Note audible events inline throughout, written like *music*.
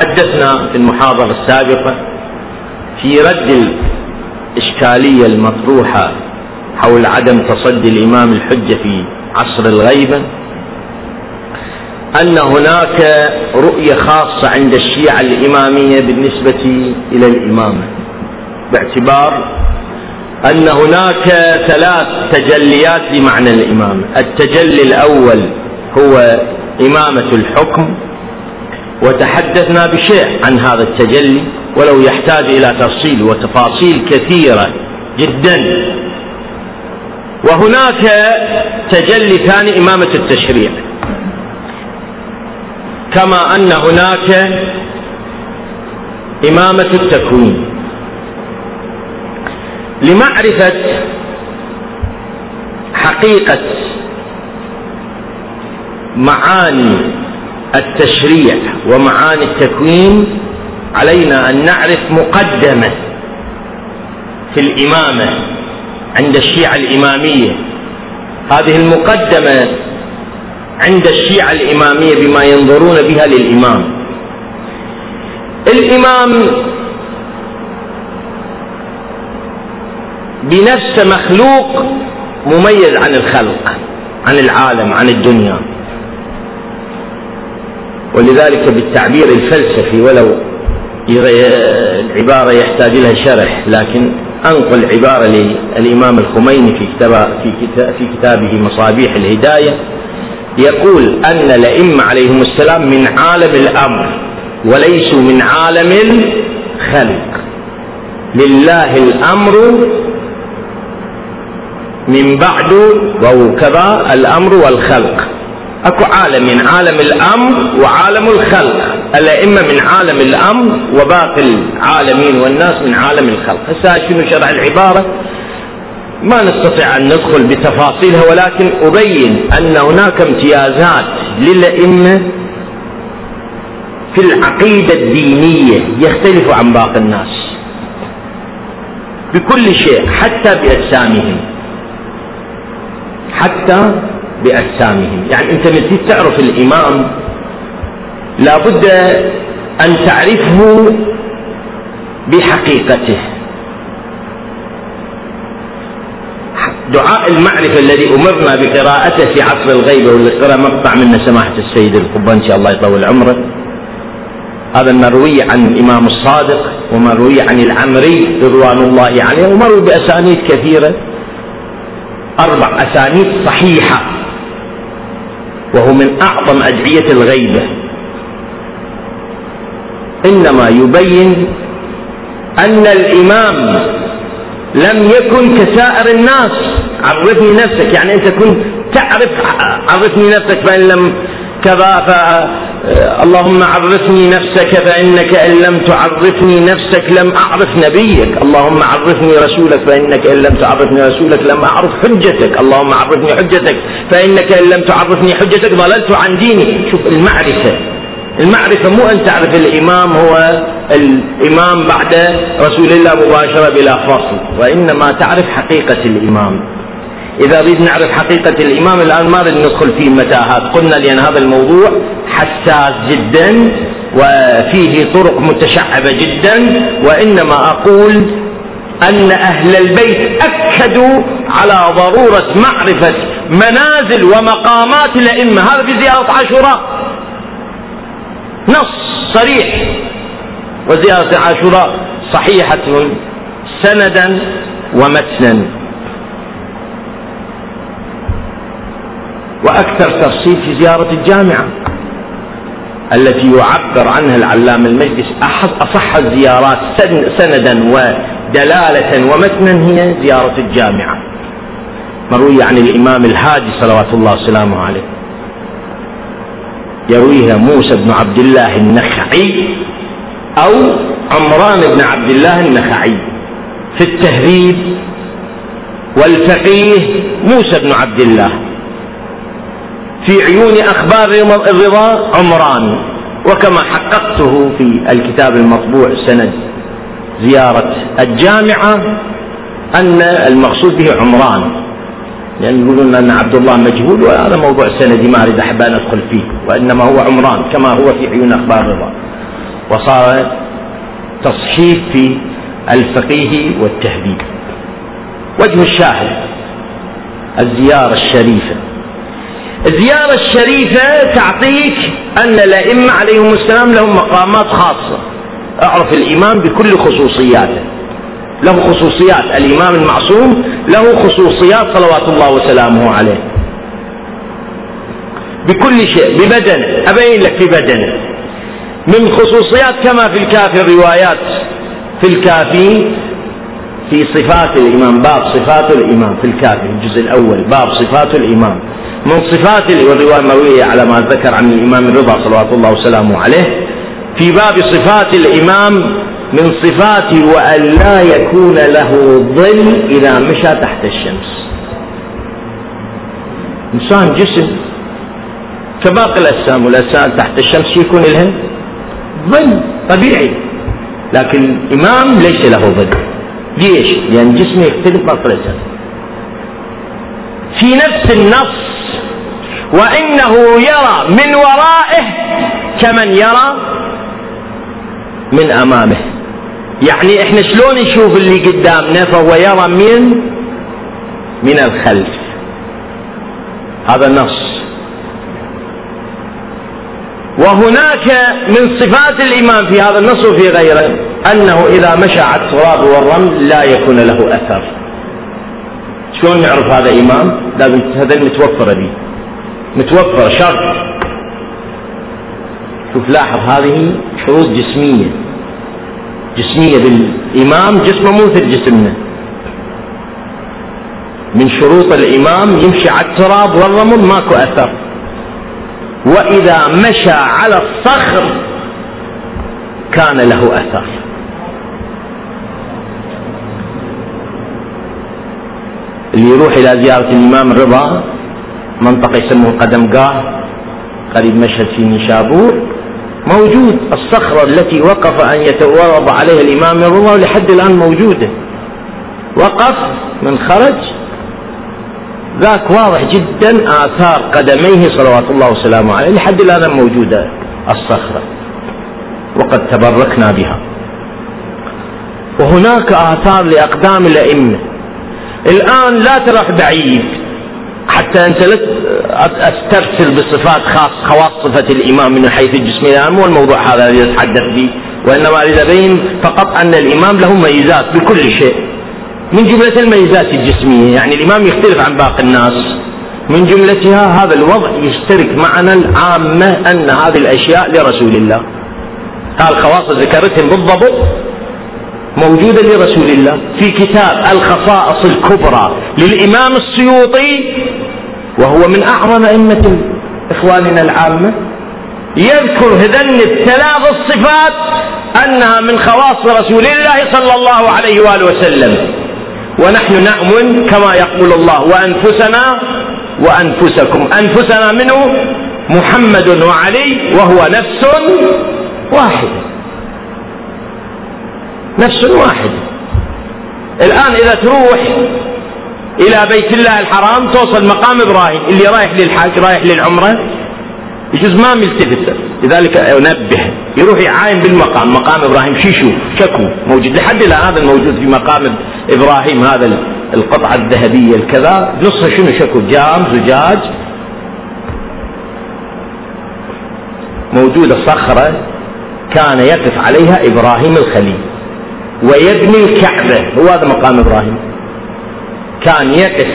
حدثنا في المحاضرة السابقة في رد الإشكالية المطروحة حول عدم تصدي الإمام الحجة في عصر الغيبة أن هناك رؤية خاصة عند الشيعة الإمامية بالنسبة إلى الإمامة باعتبار أن هناك ثلاث تجليات لمعنى الإمامة. التجلي الأول هو إمامة الحكم وتحدثنا بشيء عن هذا التجلي ولو يحتاج إلى تفصيل وتفاصيل كثيرة جدا. وهناك تجلي ثاني إمامة التشريع. كما أن هناك إمامة التكوين. لمعرفة حقيقة معاني التشريع ومعاني التكوين علينا أن نعرف مقدمة في الإمامة عند الشيعة الإمامية. هذه المقدمة عند الشيعة الإمامية بما ينظرون بها للإمام. الإمام بنفسه مخلوق مميز عن الخلق عن العالم عن الدنيا. ولذلك بالتعبير الفلسفي ولو العبارة يحتاج لها شرح لكن أنقل عبارة للإمام الخميني في, كتاب في كتابه مصابيح الهداية. يقول أن الأئمة عليهم السلام من عالم الأمر وليسوا من عالم الخلق. لله الأمر من بعد وكذا الأمر والخلق. أكو عالمين عالم الأمر وعالم الخلق. الأئمة من عالم الأمر وباقي العالمين والناس من عالم الخلق. هسه شنو شرع العبارة؟ ما نستطيع أن ندخل بتفاصيلها ولكن أبين أن هناك امتيازات للأئمة في العقيدة الدينية يختلف عن باقي الناس. بكل شيء حتى بأجسامهم. حتى بأجسامهم. يعني أنت من تعرف الإمام لابد أن تعرفه بحقيقته. دعاء المعرفة الذي أمرنا بقراءته في عصر الغيبة واللي قرأ مقطع منه سماحة السيد القبانشي الله يطول عمره. هذا المروي عن الإمام الصادق ومروي عن العمري رضوان الله عليه ومروي بأسانيد كثيرة. أربع أسانيد صحيحة. وهو من أعظم أدعية الغيبة إنما يبين أن الإمام لم يكن كسائر الناس. عرفني نفسك يعني أنت كنت تعرف عرفني نفسك فإن لم كذا اللهم عرفني نفسك فإنك إن لم تعرفني نفسك لم أعرف نبيك. اللهم عرفني رسولك فإنك إن لم تعرفني رسولك لم أعرف حجتك. اللهم عرفني حجتك فإنك إن لم تعرفني حجتك ضللت عن ديني. شوف المعرفة المعرفة مو أن تعرف الإمام هو الإمام بعد رسول الله مباشرة بلا فصل وإنما تعرف حقيقة الإمام. إذا نريد نعرف حقيقة الإمام الآن ما نريد ندخل في متاهات. قلنا لأن هذا الموضوع حساس جدا وفيه طرق متشعبة جدا وإنما أقول أن أهل البيت أكدوا على ضرورة معرفة منازل ومقامات الأئمة. هذا في زيارة عاشوراء. نص صريح. وزيارة عاشوراء صحيحة سندا ومتنا. وأكثر تفصيل في زيارة الجامعة التي يعبر عنها العلام المجلس أصح الزيارات سندا ودلالة ومتنا هي زيارة الجامعة. مروية عن الإمام الهادي صلوات الله وسلامه عليه. يرويها موسى بن عبد الله النخعي أو عمران بن عبد الله النخعي. في التهذيب والفقيه موسى بن عبد الله. في عيون أخبار الرضا عمران. وكما حققته في الكتاب المطبوع سند زيارة الجامعة أن المقصود به عمران. يعني يقولون أن عبد الله مجهول وهذا موضوع سندي ما أريد أحب أن أدخل فيه وإنما هو عمران كما هو في عيون أخبار الرضا. وصار تصحيف في الفقيه والتهذيب. وجه الشاهد الزيارة الشريفة. الزيارة الشريفة تعطيك أن الأئمة عليهم السلام لهم مقامات خاصة. أعرف الإمام بكل خصوصياته. له خصوصيات. الإمام المعصوم له خصوصيات صلوات الله وسلامه عليه. بكل شيء ببدنه أبين لك في بدنه من خصوصيات كما في الكافي الروايات في الكافي في صفات الإمام باب صفات الإمام في الكافي الجزء الأول باب صفات الإمام. من صفات والرواية المروية على ما ذكر عن الإمام الرضا صلوات الله وسلامه عليه. في باب صفات الإمام من صفاته وأن لا يكون له ظل إذا مشى تحت الشمس. إنسان جسم كباقي الأجسام والأجسام تحت الشمس يكون لها ظل طبيعي. لكن الإمام ليس له ظل. ليش؟ لأن جسمه يختلف باقي الأجسام. في نفس النص وإنه يرى من ورائه كمن يرى من أمامه. يعني إحنا شلون نشوف اللي قدامنا فهو يرى من من الخلف. هذا النص. وهناك من صفات الإمام في هذا النص وفي غيره أنه إذا مشى على التراب والرمل لا يكون له أثر. شلون نعرف هذا إمام لازم هذا المتوفر به متوفر شرط. شوف لاحظ هذه شروط جسمية. جسمية بالإمام جسمه مو مثل جسمنا. من شروط الإمام يمشي على التراب والرمل ماكو أثر. وإذا مشى على الصخر كان له أثر. اللي يروح إلى زيارة الإمام الرضا منطقة يسموه قدمقاه قريب مشهد في نشابور موجود الصخرة التي وقف أن يتورط عليها الإمام الرضا لحد الآن موجودة. وقف من خرج. ذاك واضح جدا آثار قدميه صلوات الله وسلامه عليه لحد الآن موجودة الصخرة. وقد تبركنا بها. وهناك آثار لأقدام الأئمة. الآن لا تروح بعيد. حتى أنت لا أسترسل بصفات خاص خواص صفة الإمام من حيث الجسم. الآن مو الموضوع هذا الذي أتحدث به وإنما أريد أبين فقط أن الإمام له ميزات بكل شيء. من جملة الميزات الجسمية يعني الإمام يختلف عن باقي الناس. من جملتها هذا الوضع يشترك معنا العامة أن هذه الأشياء لرسول الله. الخواص ذكرتهم بالضبط. موجودة لرسول الله. في كتاب الخصائص الكبرى للإمام السيوطي وهو من أعظم أئمة إخواننا العامة يذكر هذن الثلاث الصفات أنها من خواص رسول الله صلى الله عليه وآله وسلم. ونحن نأمن كما يقول الله وأنفسنا وأنفسكم. أنفسنا منه محمد وعلي وهو نفس واحدة نفس واحدة الآن إذا تروح إلى بيت الله الحرام توصل مقام إبراهيم اللي رايح للحج رايح للعمرة. يجوز ما ملتفت لذلك أنبه. يروح يعاين بالمقام. مقام إبراهيم شو يشوف؟ شكو موجود. لحد الآن هذا الموجود في مقام إبراهيم هذا القطعة الذهبية الكذا. نصها شنو؟ شكو؟ جام زجاج موجودة صخرة كان يقف عليها إبراهيم الخليل. ويبني الكعبة. هو هذا مقام إبراهيم. كان يقف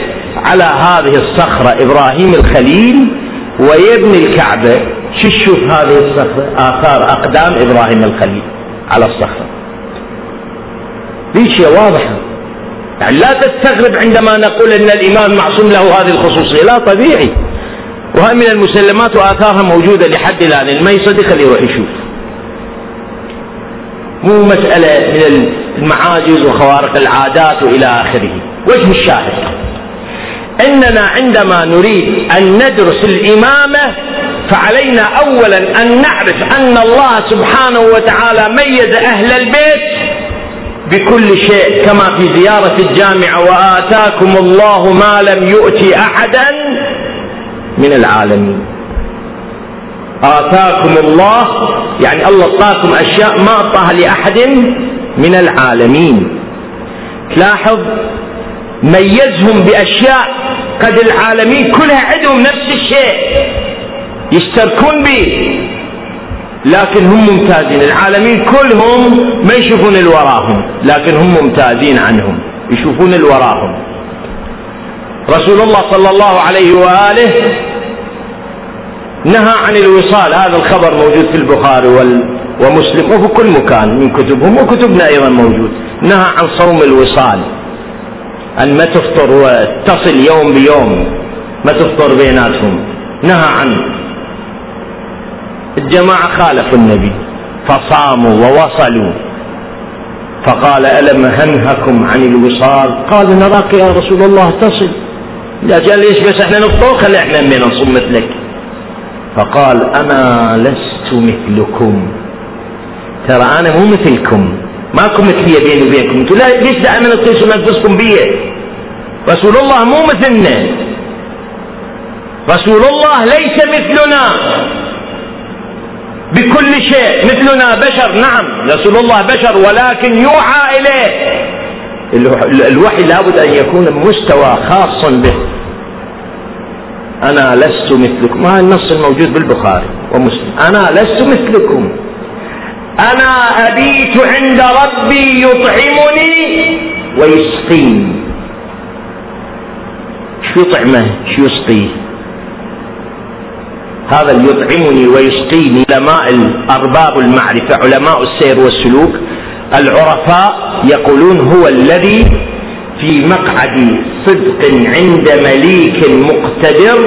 على هذه الصخرة إبراهيم الخليل ويبني الكعبة. شو تشوف هذه الصخرة؟ آثار أقدام إبراهيم الخليل على الصخرة. في شيء واضحة يعني لا تستغرب عندما نقول أن الإمام معصوم له هذه الخصوصية. لا طبيعي. وهي من المسلمات وآثارها موجودة لحد الآن. ما يصدق اللي يروح يشوف. مو مسألة من المعاجز وخوارق العادات وإلى آخره. وجه الشاهد. إننا عندما نريد أن ندرس الإمامة فعلينا اولا أن نعرف أن الله سبحانه وتعالى ميز أهل البيت بكل شيء كما في زيارة الجامعة وآتاكم الله ما لم يؤت احدا من العالمين. آتاكم الله يعني الله أعطاكم أشياء ما أعطاها لأحد من العالمين. تلاحظ ميزهم بأشياء قد العالمين كلها عندهم نفس الشيء يشتركون به لكن هم ممتازين. العالمين كلهم ما يشوفون الوراهم لكن هم ممتازين عنهم يشوفون الوراهم رسول الله صلى الله عليه وآله نهى عن الوصال. هذا الخبر موجود في البخاري ومسلم وفي كل مكان من كتبهم وكتبنا أيضا موجود. نهى عن صوم الوصال. أن ما تفطر وتصل يوم بيوم ما تفطر بيناتهم. نهى عنه الجماعة خالفوا النبي فصاموا ووصلوا. فقال ألم هنهكم عن الوصال؟ قال نراك يا رسول الله تصل. لا قال ليش بس إحنا نفطر؟ خلي إحنا من نصوم مثلك. فقال أنا لست مثلكم. ترى أنا مو مثلكم. ماكو مثلية بيني وبينكم. أنتم ليش دائما تقيسون أنفسكم بي؟ رسول الله مو مثلنا. رسول الله ليس مثلنا. بكل شيء مثلنا بشر. نعم رسول الله بشر ولكن يوحى إليه. الوحي لابد أن يكون مستوى خاص به. أنا لست مثلكم. ما النص الموجود بالبخاري ومسلم. أنا لست مثلكم. أنا أبيت عند ربي يطعمني ويسقيني. شو يطعمه؟ شو يسقيه؟ هذا اللي يطعمني ويسقيني علماء الأرباب المعرفة علماء السير والسلوك. العرفاء يقولون هو الذي في مقعد صدق عند مليك مقتدر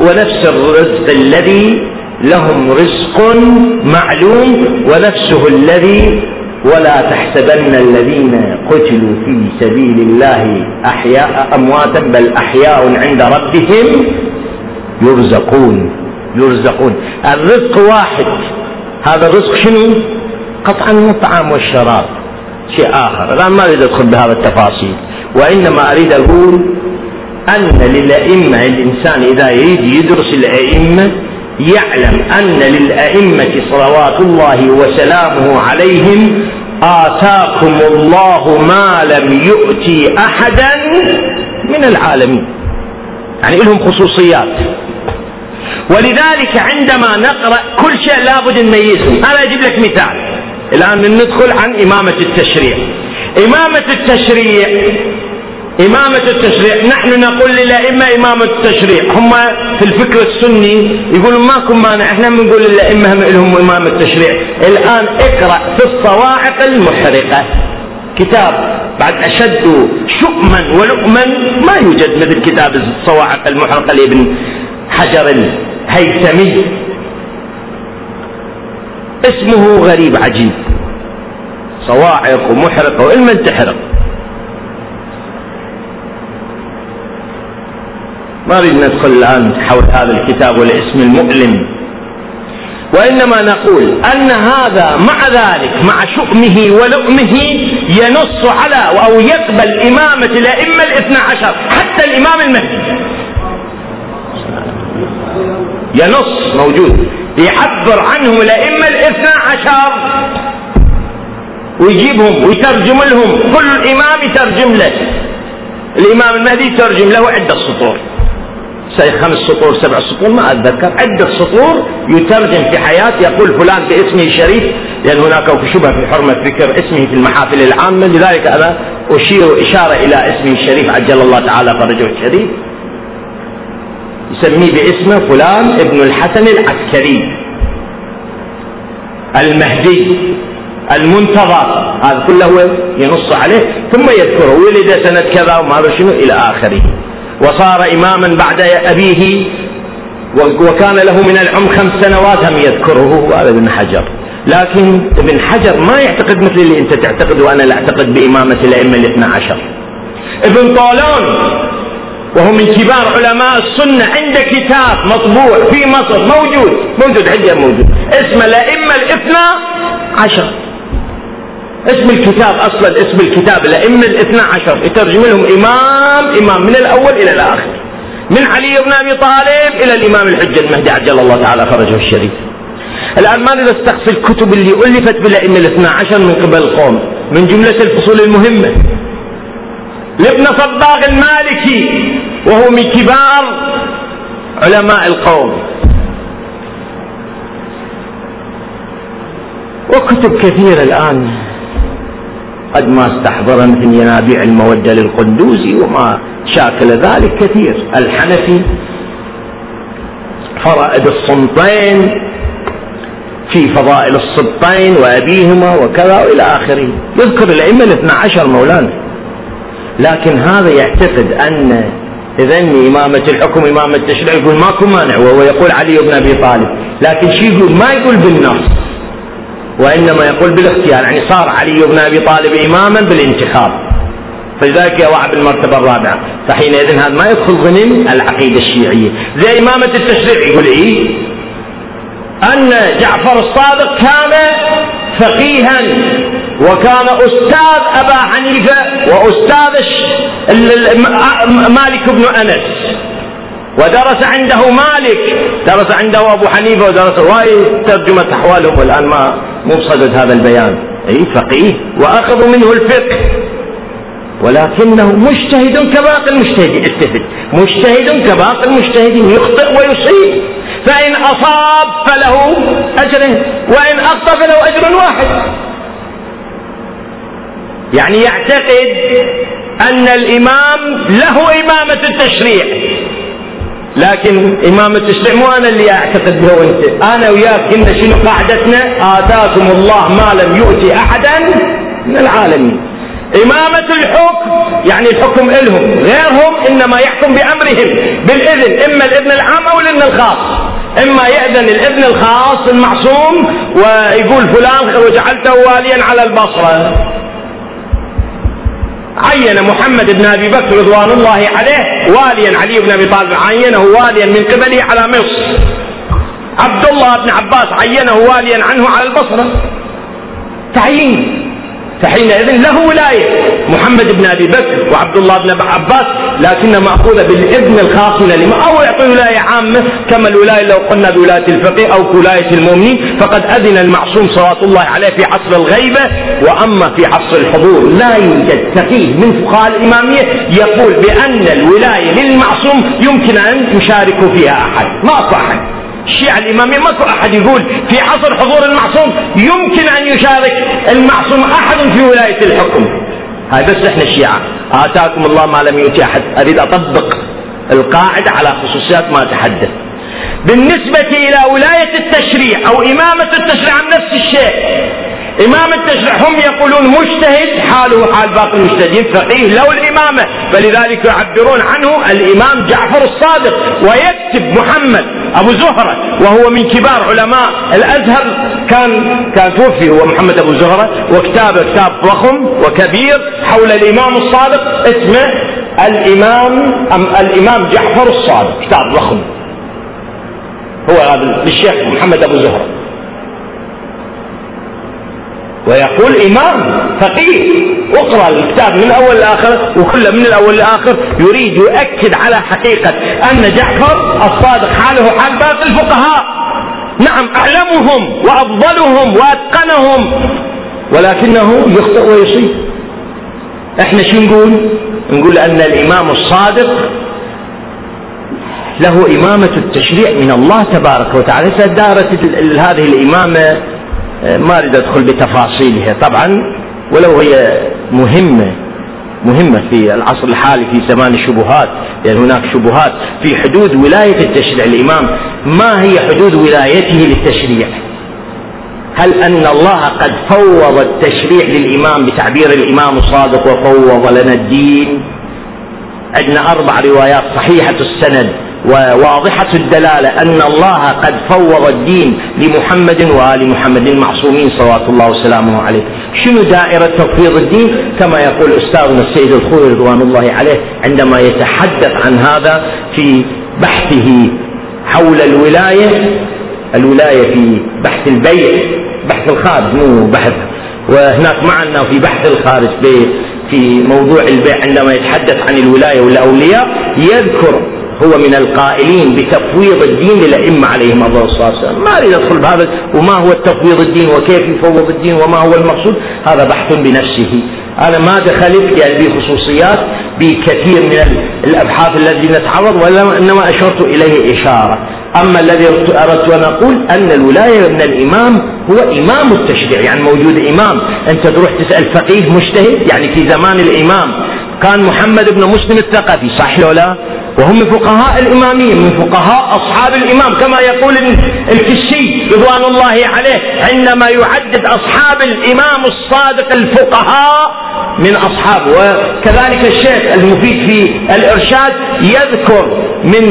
ونفس الرزق الذي لهم رزق معلوم ونفسه الذي ولا تحسبن الذين قتلوا في سبيل الله أحياء أمواتا بل أحياء عند ربهم يرزقون يرزقون. الرزق واحد. هذا الرزق شنو؟ قطعا الطعام والشراب. شيء آخر. الآن ما أريد أدخل بهذا التفاصيل. وإنما أريد أقول أن للأئمة الإنسان إذا يريد يدرس الأئمة يعلم أن للأئمة صلوات الله وسلامه عليهم آتاكم الله ما لم يؤتي أحدا من العالمين. يعني لهم خصوصيات. ولذلك عندما نقرأ كل شيء لابد نميزه. أنا أجيب لك مثال. الآن ندخل عن إمامة التشريع. إمامة التشريع إمامة التشريع. نحن نقول للأئمة إمامة التشريع. هم في الفكر السني يقولون ماكم مانع. إحنا بنقول للأئمة لهم إمامة التشريع. الآن اقرأ في الصواعق المحرقة. كتاب بعد أشد شؤما ولؤما ما يوجد مثل كتاب الصواعق المحرقة لابن حجر هيثمي اسمه غريب عجيب. صواعق ومحرقة وإلما تحرق ما نريد ندخل الآن حول هذا الكتاب والاسم المؤلم. وإنما نقول أن هذا مع ذلك مع شؤمه ولؤمه ينص على أو يقبل إمامة الأئمة الاثنى عشر حتى الإمام المهدي. ينص موجود يعبر عنهم الأئمة الاثنى عشر. ويجيبهم ويترجم لهم كل إمام يترجم له. الإمام المهدي يترجم له عدة سطور. خمس سطور سبع سطور ما أتذكر. عدة سطور يترجم في حياته يقول فلان باسمه الشريف لأن هناك شبهة في حرمة ذكر اسمه في المحافل العامة. لذلك أنا أشير إشارة إلى اسمه الشريف عجل الله تعالى فرجه الشريف. يسميه باسمه فلان ابن الحسن العسكري. المهدي المنتظر. هذا كله ينص عليه ثم يذكره. ولد سنة كذا وما شنو إلى آخره. وصار إماما بعد أبيه وكان له من العمر خمس سنوات هم يذكره وهذا ابن حجر. لكن ابن حجر ما يعتقد مثل اللي أنت تعتقد وأنا لا أعتقد بإمامة الأئمة الاثنى عشر. ابن طولون وهو من كبار علماء السنة عنده كتاب مطبوع في مصر موجود موجود عندي موجود. اسمه الأئمة الاثنى عشر. اسم الكتاب أصلا اسم الكتاب الأئمة الاثنى عشر يترجم لهم إمام إمام من الأول إلى الآخر. من علي بن أبي طالب إلى الإمام الحجة المهدي عجل الله تعالى فرجه الشريف. الآن ما نريد استقصي الكتب اللي ألفت بالأئمة الاثنى عشر من قبل القوم من جملة الفصول المهمة. لابن صباغ المالكي وهو من كبار علماء القوم. وكتب كثيرة الآن. قد ما استحضر مثل ينابيع المودة للقندوزي وما شاكل ذلك كثير. الحنفي فرائد الصمتين في فضائل الصبطين وأبيهما وكذا وإلى آخره. يذكر الأئمة الاثنى عشر مولانا. لكن هذا يعتقد أن إذا إمامة الحكم إمامة التشريع يقول ماكو مانع وهو يقول علي بن أبي طالب. لكن شو يقول ما يقول بالنص. وإنما يقول بالاختيار يعني صار علي بن أبي طالب إماما بالانتخاب. فلذلك يضع بالمرتبة الرابعة فحينئذ هذا ما يدخل ضمن العقيدة الشيعية. زي إمامة التشريع يقول إيه؟ أن جعفر الصادق كان فقيها وكان أستاذ أبا حنيفة وأستاذ مالك بن أنس. ودرس عنده مالك درس عنده أبو حنيفة ودرس وهي ترجمة أحوالهم والآن ما مو بصدد هذا البيان. أي فقيه وأخذوا منه الفقه. ولكنه مجتهد كباقي المجتهدين استفد مجتهد كباقي المجتهدين يخطئ ويصيب. فإن أصاب فله أجر وإن أخطأ فله أجر واحد. يعني يعتقد أن الإمام له إمامة التشريع. لكن إمامة التشريع مو أنا اللي أعتقد به وأنت أنا وياك قلنا شنو قاعدتنا؟ آتاكم الله ما لم يؤتي أحدا من العالمين. إمامة الحكم يعني الحكم إلهم. غيرهم إنما يحكم بأمرهم. بالإذن إما الإذن العام أو الإذن الخاص. إما يأذن الإذن الخاص المعصوم ويقول فلان وجعلته واليا على البصرة. عين محمد بن أبي بكر رضوان الله عليه واليا علي بن أبي طالب عينه واليا من قبله على مصر. عبد الله بن عباس عينه واليا عنه على البصرة. تعيين. فحينئذ له ولاية. محمد بن أبي بكر وعبد الله بن عباس لكنها مأخوذة بالإذن الخاص من الإمام. أو يعطي ولاية عامة كما الولاية لو قلنا بولاية الفقيه أو كولاية المؤمنين فقد أذن المعصوم صلوات الله عليه في عصر الغيبة. وأما في عصر الحضور لا يوجد فقيه من فقهاء الإمامية يقول بأن الولاية للمعصوم يمكن أن يشارك فيها أحد. ما أحد. الشيعة الإمامية ماكو أحد يقول في عصر حضور المعصوم يمكن أن يشارك المعصوم أحد في ولاية الحكم. هاي بس إحنا الشيعة آتاكم الله ما لم يؤتي أحد. أريد أطبق القاعدة على خصوصيات ما تحدث. بالنسبة إلى ولاية التشريع أو إمامة التشريع عن نفس الشيء إمام التشريع هم يقولون مجتهد حاله حال باقي المجتهدين فقيه له الإمامة. فلذلك يعبرون عنه الإمام جعفر الصادق ويكتب محمد أبو زهرة وهو من كبار علماء الأزهر. كان كان توفي هو محمد أبو زهرة وكتابه كتاب ضخم وكبير حول الإمام الصادق اسمه الإمام أم الإمام جعفر الصادق كتاب ضخم. هو هذا للشيخ محمد أبو زهرة. ويقول إمام فقيه. اقرأ الكتاب من أول لآخر وكله من الأول لآخر يريد يؤكد على حقيقة أن جعفر الصادق حاله حال باقي الفقهاء. نعم أعلمهم وأفضلهم وأتقنهم ولكنه يخطئ ويصيب. إحنا شو نقول؟ نقول أن الإمام الصادق له إمامة التشريع من الله تبارك وتعالى. دارت هذه الإمامة ما أريد أدخل بتفاصيلها. طبعا ولو هي مهمة مهمة في العصر الحالي في زمان الشبهات لأن هناك شبهات في حدود ولاية التشريع. الإمام ما هي حدود ولايته للتشريع؟ هل أن الله قد فوض التشريع للإمام بتعبير الإمام الصادق وفوض لنا الدين؟ عندنا أربع روايات صحيحة السند. وواضحة الدلالة أن الله قد فوض الدين لمحمد وآل محمد المعصومين صلوات الله وسلامه عليه. شنو دائرة تفويض الدين؟ كما يقول أستاذنا السيد الخوي رضوان الله عليه عندما يتحدث عن هذا في بحثه حول الولاية الولاية في بحث البيع بحث الخارج مو بحث. وهناك معنا في بحث الخارج في موضوع البيع عندما يتحدث عن الولاية والأولياء يذكر هو من القائلين بتفويض الدين للأئمة عليهم الصلاة والسلام. ما أريد أدخل بهذا وما هو التفويض الدين وكيف يفوض الدين وما هو المقصود؟ هذا بحث بنفسه. أنا ما دخلت يعني بخصوصيات بكثير من الأبحاث التي نتعرض وإنما أشرت إليه إشارة. أما الذي أردت أن أقول أن الولاية من الإمام هو إمام التشريع يعني موجود إمام. أنت تروح تسأل فقيه مجتهد يعني في زمان الإمام كان محمد بن مسلم الثقفي صح ولا لا؟ وهم من فقهاء الإمامية من فقهاء أصحاب الإمام كما يقول الكشي رضوان الله عليه عندما يعدد أصحاب الإمام الصادق الفقهاء من أصحابه. وكذلك الشيخ المفيد في الإرشاد يذكر من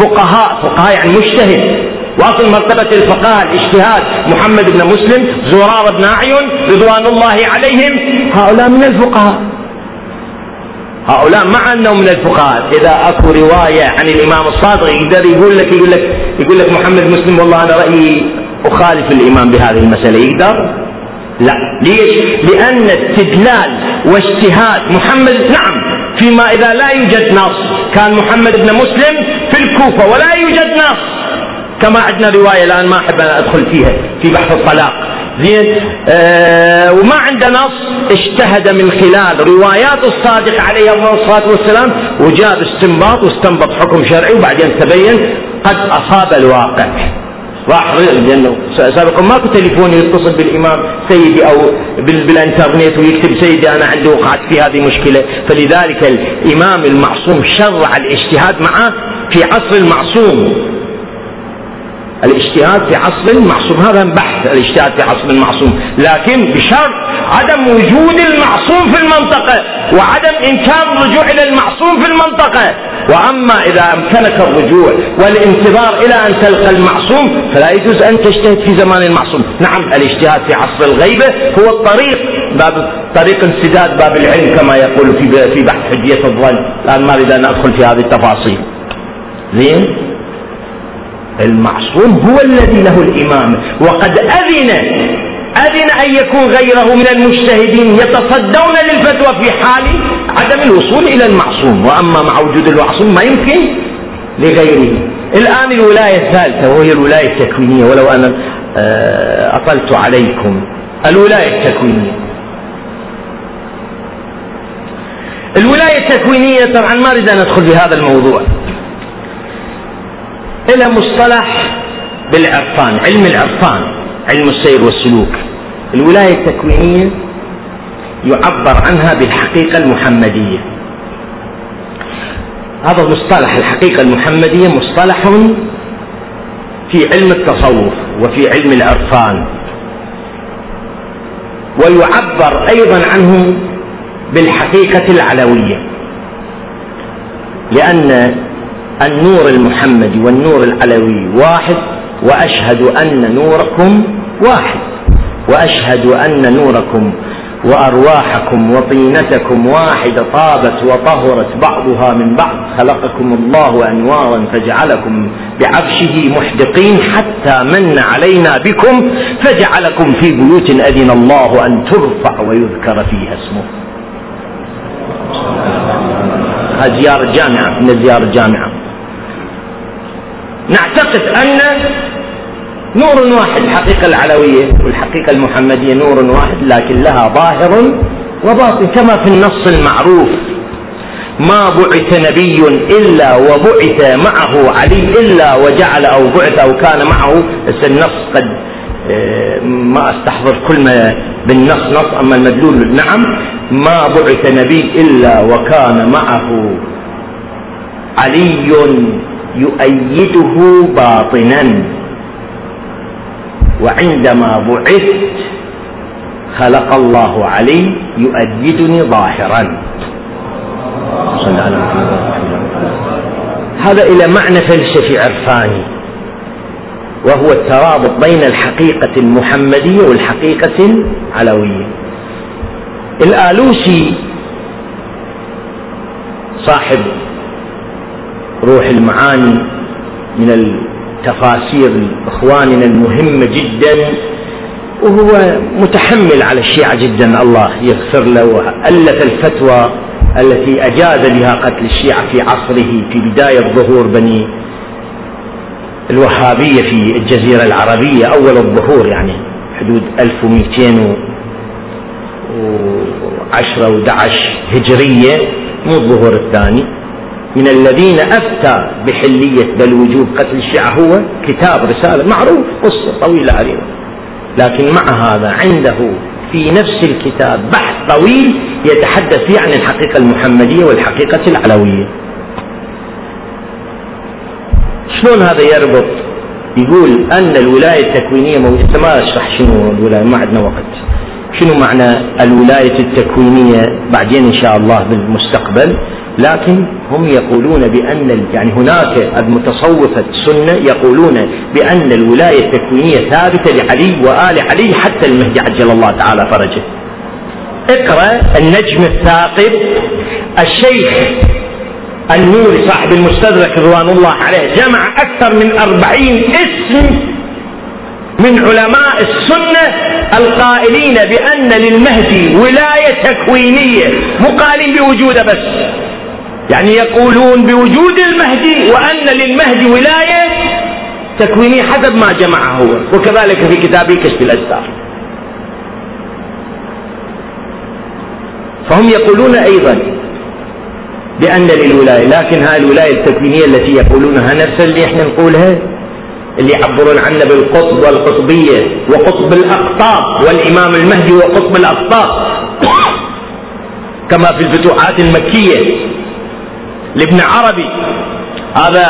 فقهاء فقهاء يعني مجتهد واصل مرتبة الفقهاء الاجتهاد محمد بن مسلم زرار بن أعين رضوان الله عليهم هؤلاء من الفقهاء. هؤلاء مع أنهم من الفقهاء. إذا أكو رواية عن الإمام الصادق يقدر يقول لك يقول لك يقول لك محمد مسلم والله أنا رأيي أخالف الإمام بهذه المسألة. يقدر؟ لا. ليش؟ لأن استدلال واجتهاد محمد نعم. فيما إذا لا يوجد نص كان محمد بن مسلم في الكوفة ولا يوجد نص. كما عندنا رواية الآن ما أحب أن أدخل فيها في بحث الطلاق. زين؟ آه وما عنده نص اجتهد من خلال روايات الصادق عليه الصلاة والسلام وجاب استنباط واستنبط حكم شرعي وبعدين تبين قد أصاب الواقع. راح لأنه سابقا ماكو تليفون يتصل بالإمام سيدي أو بالانترنت ويكتب سيدي أنا عندي وقعت في هذه مشكلة. فلذلك الإمام المعصوم شرع الاجتهاد معه في عصر المعصوم. الاجتهاد في عصر المعصوم. هذا بحث الاجتهاد في عصر المعصوم. لكن بشرط عدم وجود المعصوم في المنطقة وعدم إمكان الرجوع إلى المعصوم في المنطقة. وأما إذا أمكنك الرجوع والانتظار إلى أن تلقى المعصوم فلا يجوز أن تجتهد في زمان المعصوم. نعم الاجتهاد في عصر الغيبة هو الطريق باب طريق انسداد باب العلم كما يقول في في بحث حجية الظن. الآن ما أريد أن أدخل في هذه التفاصيل. زين؟ المعصوم هو الذي له الإمامة وقد أذن أذن أن يكون غيره من المجتهدين يتصدون للفتوى في حال عدم الوصول إلى المعصوم. وأما مع وجود المعصوم ما يمكن لغيره. الآن الولاية الثالثة وهي الولاية التكوينية ولو أنا آه، أطلت عليكم. الولاية التكوينية. الولاية التكوينية طبعا ما أريد أن أدخل في هذا الموضوع. إلى مصطلح بالعرفان علم العرفان علم السير والسلوك. الولاية التكوينية يعبر عنها بالحقيقة المحمدية. هذا المصطلح الحقيقة المحمدية مصطلح في علم التصوف وفي علم العرفان. ويعبر أيضا عنه بالحقيقة العلوية. لأن النور المحمدي والنور العلوي واحد وأشهد أن نوركم واحد وأشهد أن نوركم وأرواحكم وطينتكم واحدة طابت وطهرت بعضها من بعض. خلقكم الله أنوارا فجعلكم بعفشه محدقين حتى من علينا بكم فجعلكم في بيوت أذن الله أن ترفع ويذكر فيها اسمه. هذه زيارة جامعة من الزيارة الجامعة نعتقد أن نور واحد الحقيقة العلوية والحقيقة المحمدية نور واحد لكن لها ظاهر وباطن كما في النص المعروف. ما بعث نبي إلا وبعث معه علي إلا وجعل أو بعث أو كان معه. النص قد آه، ما أستحضر كل ما بالنص نص أما المدلول. نعم ما بعث نبي إلا وكان معه علي. يؤيده باطنا. وعندما بعثت خلق الله علي يؤيدني ظاهرا. هذا إلى معنى فلسفي عرفاني وهو الترابط بين الحقيقة المحمدية والحقيقة العلوية. الآلوسي صاحب روح المعاني من التفاسير إخواننا المهمة جدا وهو متحمل على الشيعة جدا الله يغفر له ألف الفتوى التي أجاز بها قتل الشيعة في عصره في بداية ظهور بني الوهابية في الجزيرة العربية أول الظهور يعني حدود 1210 و11 هجرية مو الظهور الثاني. من الذين أفتى بحلية بل وجوب قتل الشيعة هو كتاب رسالة معروف قصة طويلة عريضة لكن مع هذا عنده في نفس الكتاب بحث طويل يتحدث فيه عن الحقيقة المحمدية والحقيقة العلوية. شلون هذا يربط؟ يقول أن الولاية التكوينية موجودة ما أشرح شنو الولاية ما عندنا وقت. شنو معنى الولاية التكوينية بعدين إن شاء الله بالمستقبل؟ لكن هم يقولون بأن يعني هناك المتصوفة السنة يقولون بأن الولاية التكوينية ثابتة لعلي وآل علي حتى المهدي عجل الله تعالى فرجه. اقرأ النجم الثاقب. الشيخ النوري صاحب المستدرك رضوان الله عليه جمع أكثر من أربعين اسم من علماء السنة القائلين بأن للمهدي ولاية تكوينية مقالين بوجوده بس. يعني يقولون بوجود المهدي وأن للمهدي ولاية تكوينية حسب ما جمع هو. وكذلك في كتابه كشف الأستار فهم يقولون أيضا بأن للولاية لكن هاي الولاية التكوينية التي يقولونها نفس اللي إحنا نقولها اللي يعبرون عنها بالقطب والقطبية وقطب الأقطاب والإمام المهدي وقطب الأقطاب. *coughs* كما في الفتوحات المكية. لابن عربي. هذا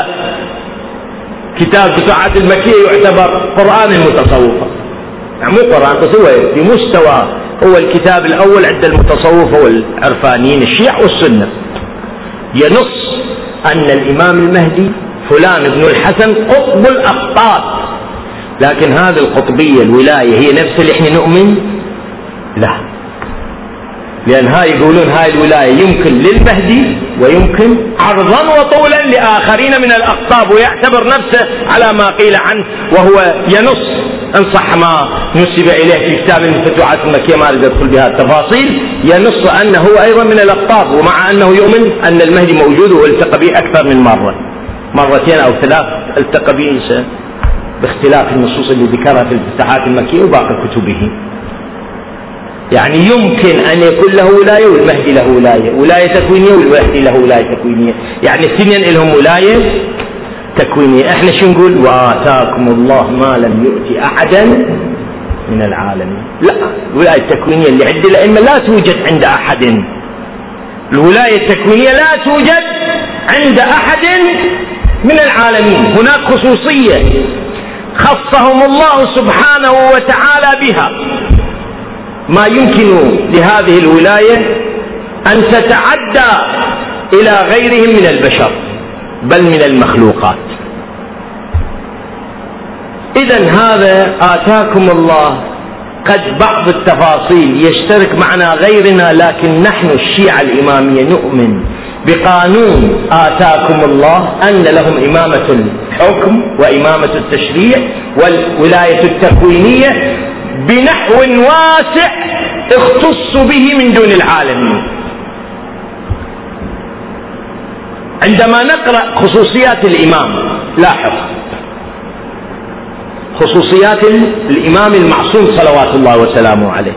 كتاب فتوحات المكية يعتبر قرآن المتصوفة يعني مو قرآن هو في مستوى هو الكتاب الأول عند المتصوفة والعرفانيين الشيع والسنة. ينص أن الإمام المهدي فلان ابن الحسن قطب الأقطاب لكن هذه القطبية الولاية هي نفس اللي إحنا نؤمن لا لأن هاي يقولون هاي الولاية يمكن للمهدي ويمكن عرضا وطولا لآخرين من الأقطاب ويعتبر نفسه على ما قيل عنه وهو ينص. إن صح ما نسب إليه في كتاب الفتوحات المكية ما أريد أدخل بها التفاصيل. ينص أنه هو أيضا من الأقطاب ومع أنه يؤمن أن المهدي موجود والتقى به أكثر من مرة. مرتين أو ثلاث التقى به بإختلاف النصوص اللي ذكرها في الفتوحات المكية وباقي كتبه. يعني يمكن أن يكون له ولاية والمهدي له ولاية. ولاية تكوينية والمهدي له ولاية تكوينية. يعني الاثنين لهم ولاية تكوينية. إحنا شو نقول؟ وآتاكم الله ما لم يؤتي أحدا من العالمين. لا الولاية التكوينية اللي عند الأئمة لا توجد عند أحد. الولاية التكوينية لا توجد عند أحد من العالمين. هناك خصوصية خصهم الله سبحانه وتعالى بها. ما يمكن لهذه الولاية أن تتعدى إلى غيرهم من البشر بل من المخلوقات. إذا هذا آتاكم الله قد بعض التفاصيل يشترك معنا غيرنا لكن نحن الشيعة الإمامية نؤمن بقانون آتاكم الله أن لهم إمامة الحكم وإمامة التشريع والولاية التكوينية بنحو واسع اختص به من دون العالمين عندما نقرأ خصوصيات الإمام لاحظ. خصوصيات الإمام المعصوم صلوات الله وسلامه عليه.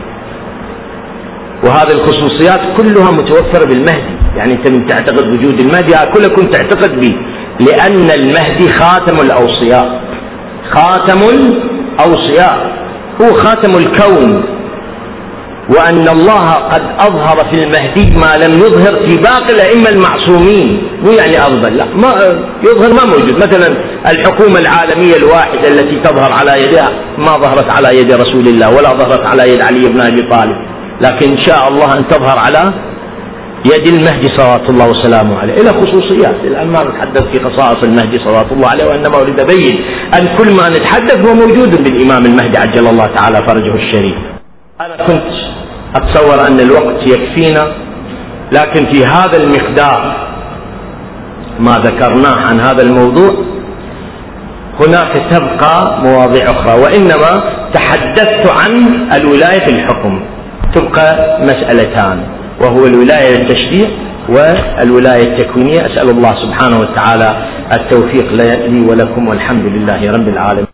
وهذه الخصوصيات كلها متوفرة بالمهدي. يعني انت من تعتقد وجود المهدي كلكم تعتقد به. لأن المهدي خاتم الأوصياء. خاتم الأوصياء. هو خاتم الكون. وأن الله قد أظهر في المهدي ما لم يظهر في باقي الأئمة المعصومين. مو يعني أفضل لا ما يظهر ما موجود. مثلا الحكومة العالمية الواحدة التي تظهر على يدها ما ظهرت على يد رسول الله ولا ظهرت على يد علي بن أبي طالب. لكن إن شاء الله أن تظهر على يد المهدي صلوات الله وسلامه عليه. إلى خصوصيات. الآن ما نتحدث في خصائص المهدي صلوات الله عليه وإنما أريد أبين أن كل ما نتحدث هو موجود بالإمام المهدي عجل الله تعالى فرجه الشريف. أنا كنت أتصور أن الوقت يكفينا لكن في هذا المقدار ما ذكرناه عن هذا الموضوع هناك تبقى مواضيع أخرى وإنما تحدثت عن الولاية في الحكم. تبقى مسألتان. وهو الولاية للتشريع والولاية التكوينية. أسأل الله سبحانه وتعالى التوفيق لي ولكم والحمد لله رب العالمين.